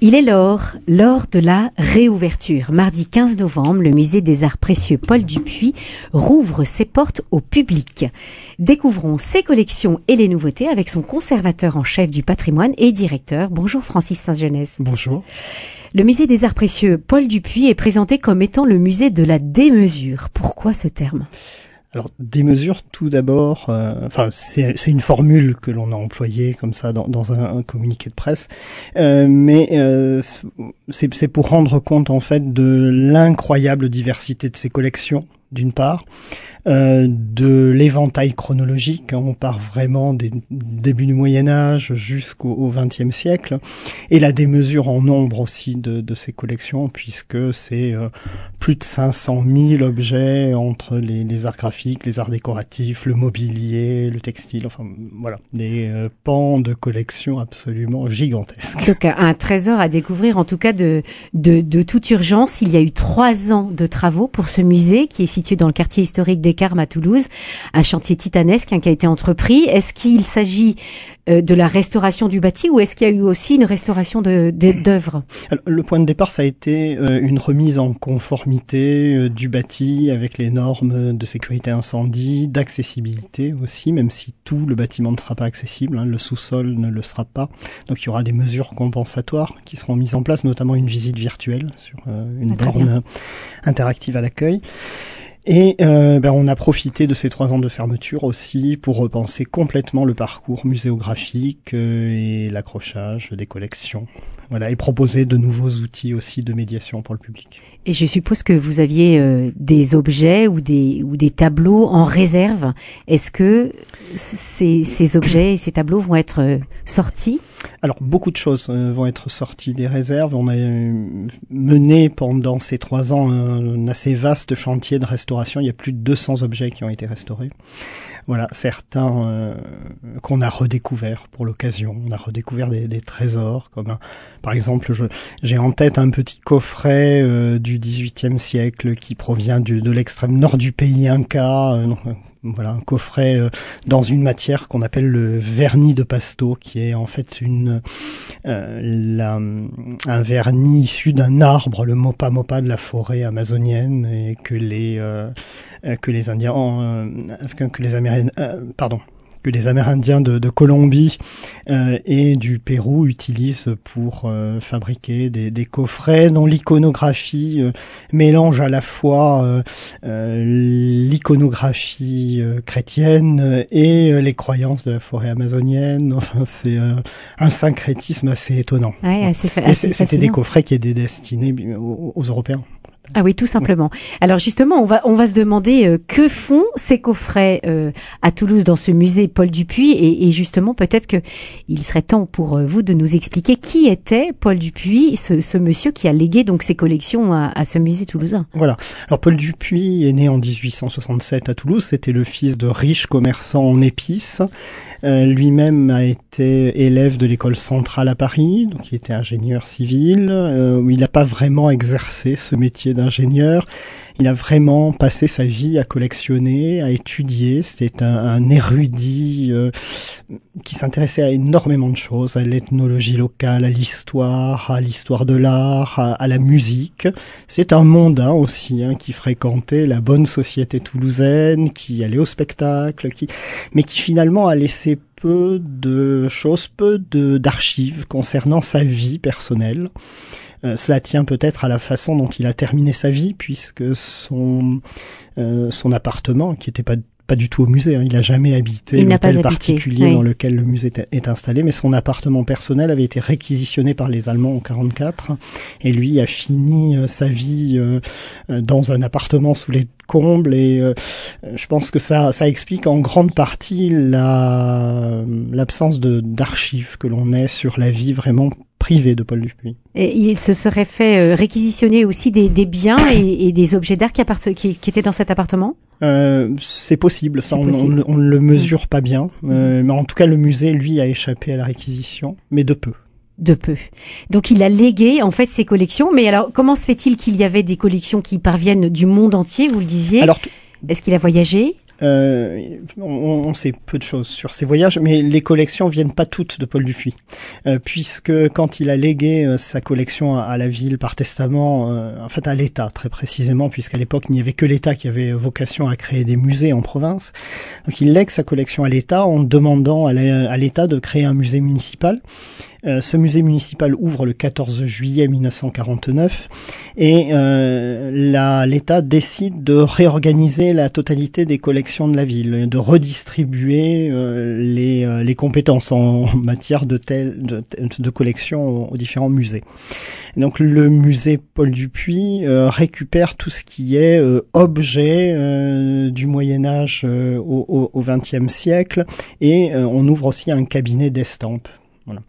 Il est l'or, l'or de la réouverture. Mardi 15 novembre, le musée des arts précieux Paul Dupuis rouvre ses portes au public. Découvrons ses collections et les nouveautés avec son conservateur en chef du patrimoine et directeur. Bonjour Francis Saint-Genès. Bonjour. Le musée des arts précieux Paul Dupuis est présenté comme étant le musée de la démesure. Pourquoi ce terme? Alors des mesures, tout d'abord, euh, enfin c'est une formule que l'on a employée comme ça dans, un, communiqué de presse, euh, mais euh, c'est pour rendre compte en fait de l'incroyable diversité de ces collections d'une part, euh, de l'éventail chronologique, hein, on part vraiment des début du Moyen Âge jusqu'au XXe siècle, et la démesure en nombre aussi de, de ces collections, puisque c'est euh, plus de 500 000 objets entre les, les, arts graphiques, les arts décoratifs, le mobilier, le textile, enfin voilà, des euh, pans de collections absolument gigantesques. Donc un trésor à découvrir, en tout cas de, de, de toute urgence. Il y a eu trois ans de travaux pour ce musée qui est situé dans le quartier historique des Carmes à Toulouse, un chantier titanesque hein, qui a été entrepris. Est-ce qu'il s'agit euh, de la restauration du bâti ou est-ce qu'il y a eu aussi une restauration d'œuvres? Le point de départ, ça a été euh, une remise en conformité euh, du bâti avec les normes de sécurité incendie, d'accessibilité aussi, même si tout le bâtiment ne sera pas accessible, hein, le sous-sol ne le sera pas. Donc il y aura des mesures compensatoires qui seront mises en place, notamment une visite virtuelle sur une ah, borne interactive à l'accueil. Et euh, ben, on a profité de ces trois ans de fermeture aussi pour repenser complètement le parcours muséographique euh, et l'accrochage des collections. Voilà, et proposer de nouveaux outils aussi de médiation pour le public. Et je suppose que vous aviez euh, des objets ou des ou des tableaux en réserve. Est-ce que ces, ces objets et ces tableaux vont être euh, sortis? Alors beaucoup de choses euh, vont être sorties des réserves. On a mené pendant ces trois ans un, assez vaste chantier de restauration. Il y a plus de 200 objets qui ont été restaurés. Voilà, certains qu'on a redécouverts pour l'occasion. On a redécouvert des, des trésors, comme par exemple, j'ai en tête un petit coffret du du XVIIIe siècle qui provient de l'extrême nord du pays Inca. Euh, voilà, un coffret euh, dans une matière qu'on appelle le vernis de Pasto, qui est en fait une euh, un vernis issu d'un arbre, le mopa mopa de la forêt amazonienne, et que les que les Indiens, que les Américains, pardon, que les Amérindiens de, de Colombie euh, et du Pérou utilisent pour euh, fabriquer des, des, coffrets dont l'iconographie euh, mélange à la fois l'iconographie chrétienne et les croyances de la forêt amazonienne. Enfin, c'est un syncrétisme assez étonnant. Ouais, C'était des coffrets qui étaient destinés aux, aux Européens. Ah oui, tout simplement. Alors justement, on va on va se demander euh, que font ces coffrets euh, à Toulouse dans ce musée Paul Dupuis? Et, et justement peut-être que il serait temps pour euh, vous de nous expliquer qui était Paul Dupuis, ce, ce monsieur qui a légué donc ses collections à, à, ce musée toulousain. Voilà. Alors Paul Dupuis est né en 1867 à Toulouse. C'était le fils de riches commerçants en épices. Lui-même a été élève de l'école centrale à Paris, donc il était ingénieur civil. où il n'a pas vraiment exercé ce métier d'ingénieur. Il a vraiment passé sa vie à collectionner, à étudier. C'était un, érudit euh, qui s'intéressait à énormément de choses, à l'ethnologie locale, à l'histoire, à l'histoire de l'art, à, la musique. C'est un mondain aussi hein, qui fréquentait la bonne société toulousaine, qui allait au spectacle, qui... mais qui finalement a laissé peu de choses, peu d'archives concernant sa vie personnelle. Euh, cela tient peut-être à la façon dont il a terminé sa vie, puisque son euh, son appartement, qui n'était pas pas du tout au musée. Hein. Il n'a jamais habité l'hôtel particulier dans lequel le musée est installé, mais son appartement personnel avait été réquisitionné par les Allemands en 44, et lui a fini euh, sa vie dans un appartement sous les combles. Et je pense que ça, ça explique en grande partie la l'absence de d'archives que l'on ait sur la vie vraiment privé de Paul Dupuis. Et il se serait fait euh, réquisitionner aussi des, des biens et, des objets d'art qui, qui, qui, étaient dans cet appartement? Euh, C'est possible, ça on, ne le mesure pas bien. Euh, mais en tout cas, le musée, lui, a échappé à la réquisition, mais de peu de peu. Donc il a légué en fait ses collections. Mais alors comment se fait-il qu'il y avait des collections qui parviennent du monde entier, vous le disiez? Alors est-ce qu'il a voyagé? Euh, on, on, sait peu de choses sur ses voyages, mais les collections viennent pas toutes de Paul Dupuis, euh, puisque quand il a légué euh, sa collection à, la ville par testament, en fait à l'État très précisément, puisqu'à l'époque il n'y avait que l'État qui avait vocation à créer des musées en province, donc il lègue sa collection à l'État en demandant à l'État de créer un musée municipal. Euh, ce musée municipal ouvre le 14 juillet 1949 et euh, l'État décide de réorganiser la totalité des collections de la ville, de redistribuer euh, les, euh, les, compétences en matière de, tel, de, de collection aux, différents musées. donc le musée Paul Dupuis récupère tout ce qui est objet du Moyen Âge au XXe siècle et on ouvre aussi un cabinet d'estampes voilà.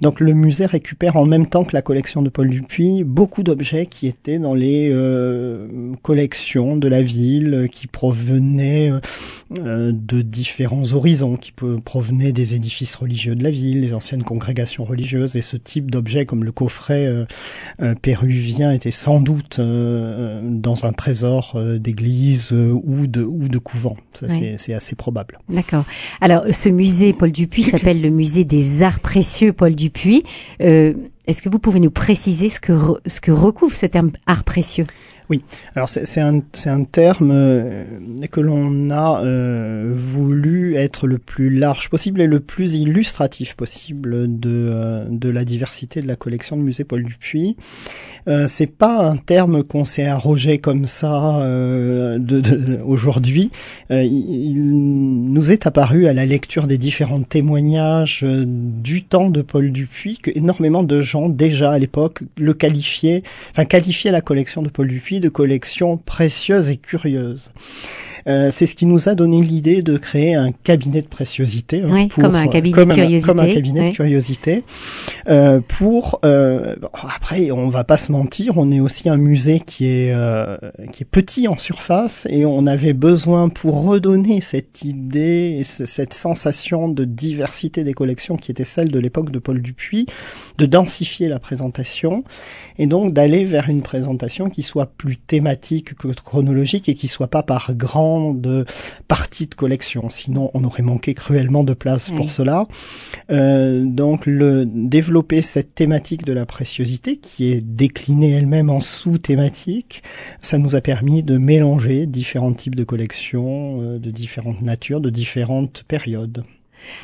Donc le musée récupère en même temps que la collection de Paul Dupuis beaucoup d'objets qui étaient dans les euh, collections de la ville, qui provenaient euh, de différents horizons, qui provenaient des édifices religieux de la ville, les anciennes congrégations religieuses, et ce type d'objets comme le coffret euh, péruvien était sans doute dans un trésor d'église ou de ou de couvent. Ça c'est assez probable. D'accord. Alors ce musée Paul Dupuis s'appelle le musée des arts précieux Paul Dupuis. Euh, est-ce que vous pouvez nous préciser ce que, ce que recouvre ce terme art précieux? Oui, alors c'est un, un terme euh, que l'on a euh, voulu être le plus large possible et le plus illustratif possible de, euh, de la diversité de la collection de musée Paul Dupuis. Euh, c'est pas un terme qu'on s'est arrogé comme ça de, aujourd'hui. il, nous est apparu à la lecture des différents témoignages du temps de Paul Dupuis que énormément de gens déjà à l'époque le qualifiaient, enfin qualifiaient la collection de Paul Dupuis de collections précieuses et curieuses. Euh, c'est ce qui nous a donné l'idée de créer un cabinet de préciosité. Hein, comme un cabinet de curiosité. Comme un cabinet de curiosité. Euh, pour euh, après, on va pas se mentir, on est aussi un musée qui est euh, qui est petit en surface et on avait besoin pour redonner cette idée, cette sensation de diversité des collections qui était celle de l'époque de Paul Dupuis, de densifier la présentation et donc d'aller vers une présentation qui soit plus thématique que chronologique et qui soit pas par grande partie de collection. Sinon, on aurait manqué cruellement de place pour cela. Euh, donc, le développer cette thématique de la préciosité qui est déclinée elle-même en sous-thématique, ça nous a permis de mélanger différents types de collections, euh, de différentes natures, de différentes périodes.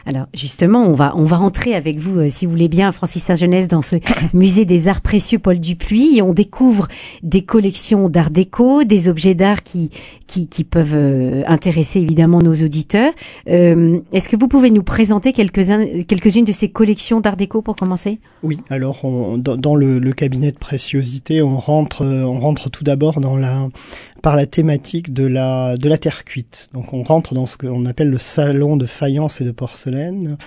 Alors justement, on va on va rentrer avec vous, euh, si vous voulez bien, Francis Saint-Genès, dans ce musée des arts précieux Paul Dupuis, et on découvre des collections d'art déco, des objets d'art qui, qui, qui peuvent euh, intéresser évidemment nos auditeurs. Euh, Est-ce que vous pouvez nous présenter quelques quelques-unes de ces collections d'art déco pour commencer? Oui. Alors on, dans, dans le, le, cabinet de préciosité, on rentre on rentre tout d'abord dans la par la thématique de la, de la terre cuite. Donc on rentre dans ce qu'on appelle le salon de faïence et de porcelaine,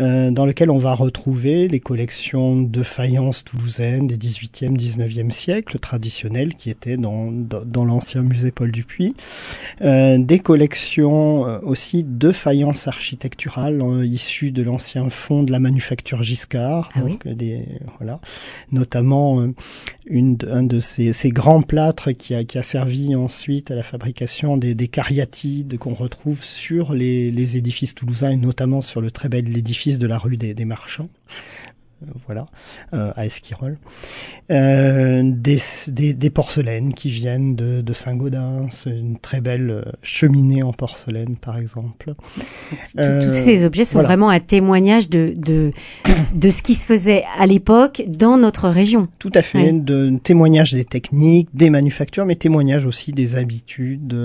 euh, dans lequel on va retrouver les collections de faïence toulousaine des 18e, 19e siècles traditionnelles qui étaient dans, dans, l'ancien musée Paul Dupuis, euh, des collections euh, aussi de faïence architecturale euh, issues de l'ancien fonds de la manufacture Giscard, ah donc des, voilà, notamment euh, une, un de ces, ces grands plâtres qui a, qui a servi ensuite à la fabrication des, des cariatides qu'on retrouve sur les, les, édifices toulousains et notamment sur le très bel édifice de la rue des, des Marchands. Euh, voilà, euh, à Esquirol. Euh, des, des, des, porcelaines qui viennent de, de Saint-Gaudens, une très belle cheminée en porcelaine, par exemple. Tous ces objets sont vraiment un témoignage de, de, de ce qui se faisait à l'époque dans notre région. Tout à fait, de témoignage des techniques, des manufactures, mais témoignage aussi des habitudes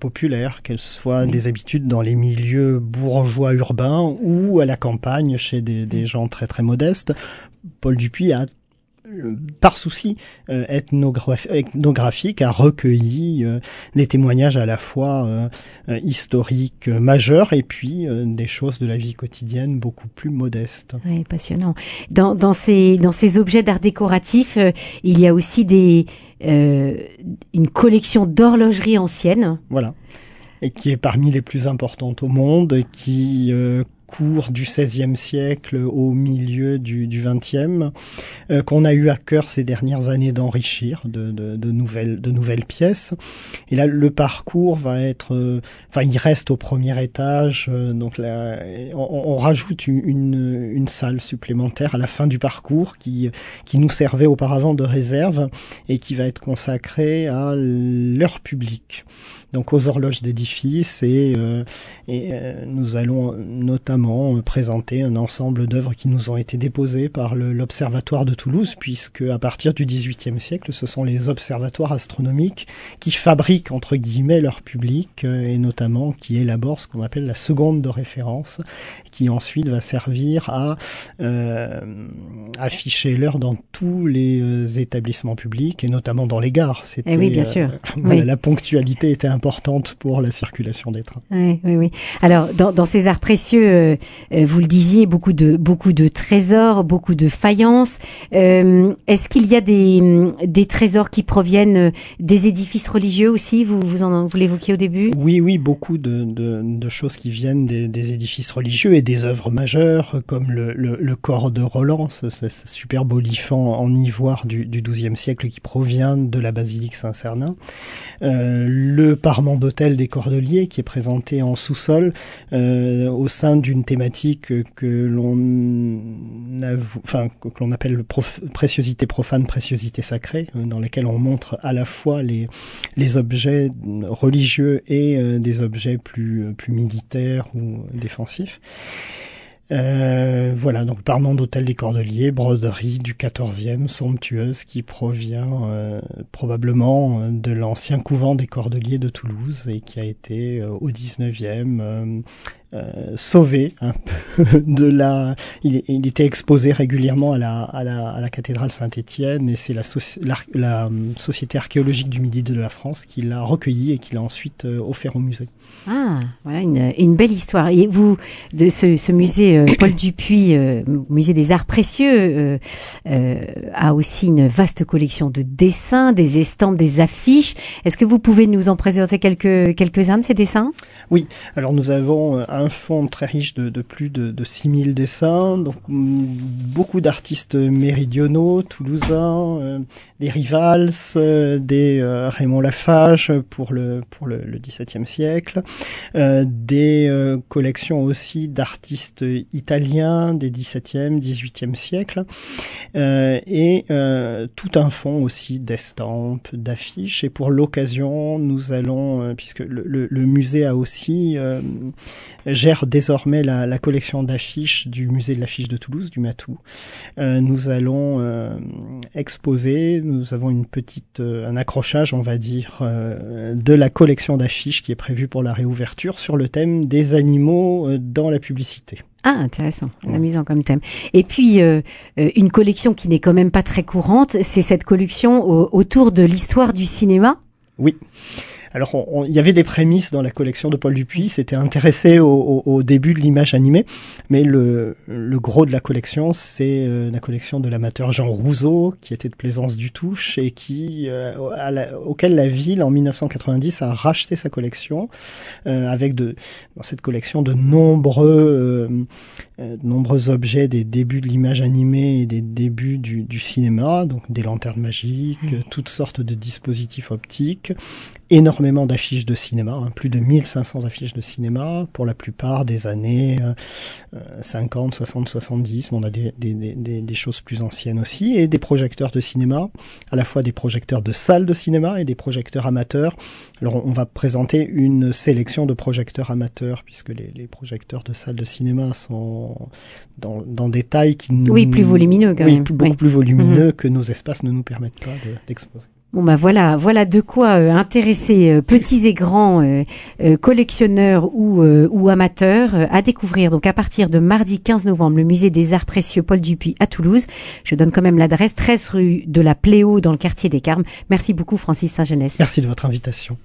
populaires, qu'elles soient des habitudes dans les milieux bourgeois urbains ou à la campagne chez des, des gens très très modeste, Paul Dupuis a euh, par souci euh, ethnographique, a recueilli euh, des témoignages à la fois historiques majeurs et puis des choses de la vie quotidienne beaucoup plus modestes. Oui, passionnant. Dans, dans, ces, dans ces objets d'art décoratif, il y a aussi des, une collection d'horlogerie ancienne. Voilà. Et qui est parmi les plus importantes au monde, qui parcours du XVIe siècle au milieu du, XXe, euh, qu'on a eu à cœur ces dernières années d'enrichir de, de, de, nouvelles, de nouvelles pièces. Et là, le parcours va être, euh, enfin, il reste au premier étage, euh, donc là, on, on, rajoute une, une, une, salle supplémentaire à la fin du parcours qui, qui nous servait auparavant de réserve et qui va être consacrée à l'heure publique donc aux horloges d'édifice et, euh, et euh, nous allons notamment présenter un ensemble d'œuvres qui nous ont été déposées par l'Observatoire de Toulouse puisque à partir du XVIIIe siècle ce sont les observatoires astronomiques qui fabriquent entre guillemets leur public euh, et notamment qui élaborent ce qu'on appelle la seconde de référence qui ensuite va servir à euh, afficher l'heure dans tous les établissements publics et notamment dans les gares. C'était, eh oui, bien sûr. oui. La ponctualité était importante importante pour la circulation des trains. Oui, oui, oui. Alors, dans, dans ces arts précieux, euh, euh, vous le disiez, beaucoup de beaucoup de trésors, beaucoup de faïences. Euh, Est-ce qu'il y a des, des trésors qui proviennent des édifices religieux aussi? Vous vous en vous l'évoquiez au début? Oui, oui, beaucoup de, de, choses qui viennent des, édifices religieux et des œuvres majeures, comme le, le, corps de Roland, ce, superbe olifant en ivoire du, du XIIe siècle qui provient de la basilique Saint-Cernin. Euh, le parement d'hôtel des Cordeliers qui est présenté en sous-sol au sein d'une thématique que l'on enfin que l'on appelle préciosité profane, préciosité sacrée, euh, dans laquelle on montre à la fois les objets religieux et euh, des objets plus plus militaires ou défensifs. Euh, voilà, donc parlement d'hôtel des Cordeliers, broderie du 14e, somptueuse, qui provient euh, probablement de l'ancien couvent des Cordeliers de Toulouse et qui a été euh, au 19e euh, sauvé un peu de la. Il, il, était exposé régulièrement à la, à la, à la cathédrale Saint-Étienne et c'est la, la, la, euh, Société archéologique du Midi de la France qui l'a recueilli et qui l'a ensuite euh, offert au musée. Ah, voilà une, une, belle histoire. Et vous, de ce, ce musée Paul Dupuis, musée des arts précieux, a aussi une vaste collection de dessins, des estampes, des affiches. Est-ce que vous pouvez nous en présenter quelques quelques-uns de ces dessins? Oui. Alors nous avons un un fond très riche de, plus de, de 6000 dessins, donc mm, beaucoup d'artistes méridionaux, toulousains, euh, des Rivals, euh, des euh, Raymond Lafage pour le pour le, XVIIe siècle, des collections aussi d'artistes italiens des XVIIe, XVIIIe siècle, et tout un fond aussi d'estampes, d'affiches. Et pour l'occasion, nous allons, puisque le, musée a aussi gère désormais la, collection d'affiches du musée de l'affiche de Toulouse, du Matou. Euh, nous allons euh, exposer, nous avons une petite, euh, un accrochage, on va dire, euh, de la collection d'affiches qui est prévue pour la réouverture sur le thème des animaux euh, dans la publicité. Ah, intéressant, amusant comme thème. Et puis, une collection qui n'est quand même pas très courante, c'est cette collection autour de l'histoire du cinéma. Oui. Alors, il y avait des prémices dans la collection de Paul Dupuis, c'était intéressé au, au, début de l'image animée, mais le, le, gros de la collection, c'est euh, la collection de l'amateur Jean Rousseau, qui était de Plaisance du Touche et qui, euh, auquel la ville en 1990 a racheté sa collection, euh, avec de, dans cette collection de nombreux, de nombreux objets des débuts de l'image animée et des débuts du, du cinéma, donc des lanternes magiques, mmh. toutes sortes de dispositifs optiques, énormément d'affiches de cinéma, hein, plus de 1500 affiches de cinéma, pour la plupart des années euh, 50, 60, 70, mais on a des, des, des, des, choses plus anciennes aussi, et des projecteurs de cinéma, à la fois des projecteurs de salles de cinéma et des projecteurs amateurs. Alors on va présenter une sélection de projecteurs amateurs, puisque les, les projecteurs de salles de cinéma sont dans, dans des tailles qui... Nous, oui, plus volumineux quand oui, même. Beaucoup oui. plus volumineux mmh. que nos espaces ne nous permettent pas d'exposer. Bon bah voilà, voilà de quoi euh, intéresser euh, petits et grands euh, collectionneurs ou, amateurs à découvrir. Donc à partir de mardi 15 novembre, le musée des Arts Précieux Paul Dupuis à Toulouse. Je donne quand même l'adresse 13 rue de la Pléau dans le quartier des Carmes. Merci beaucoup Francis Saint-Genès. Merci de votre invitation.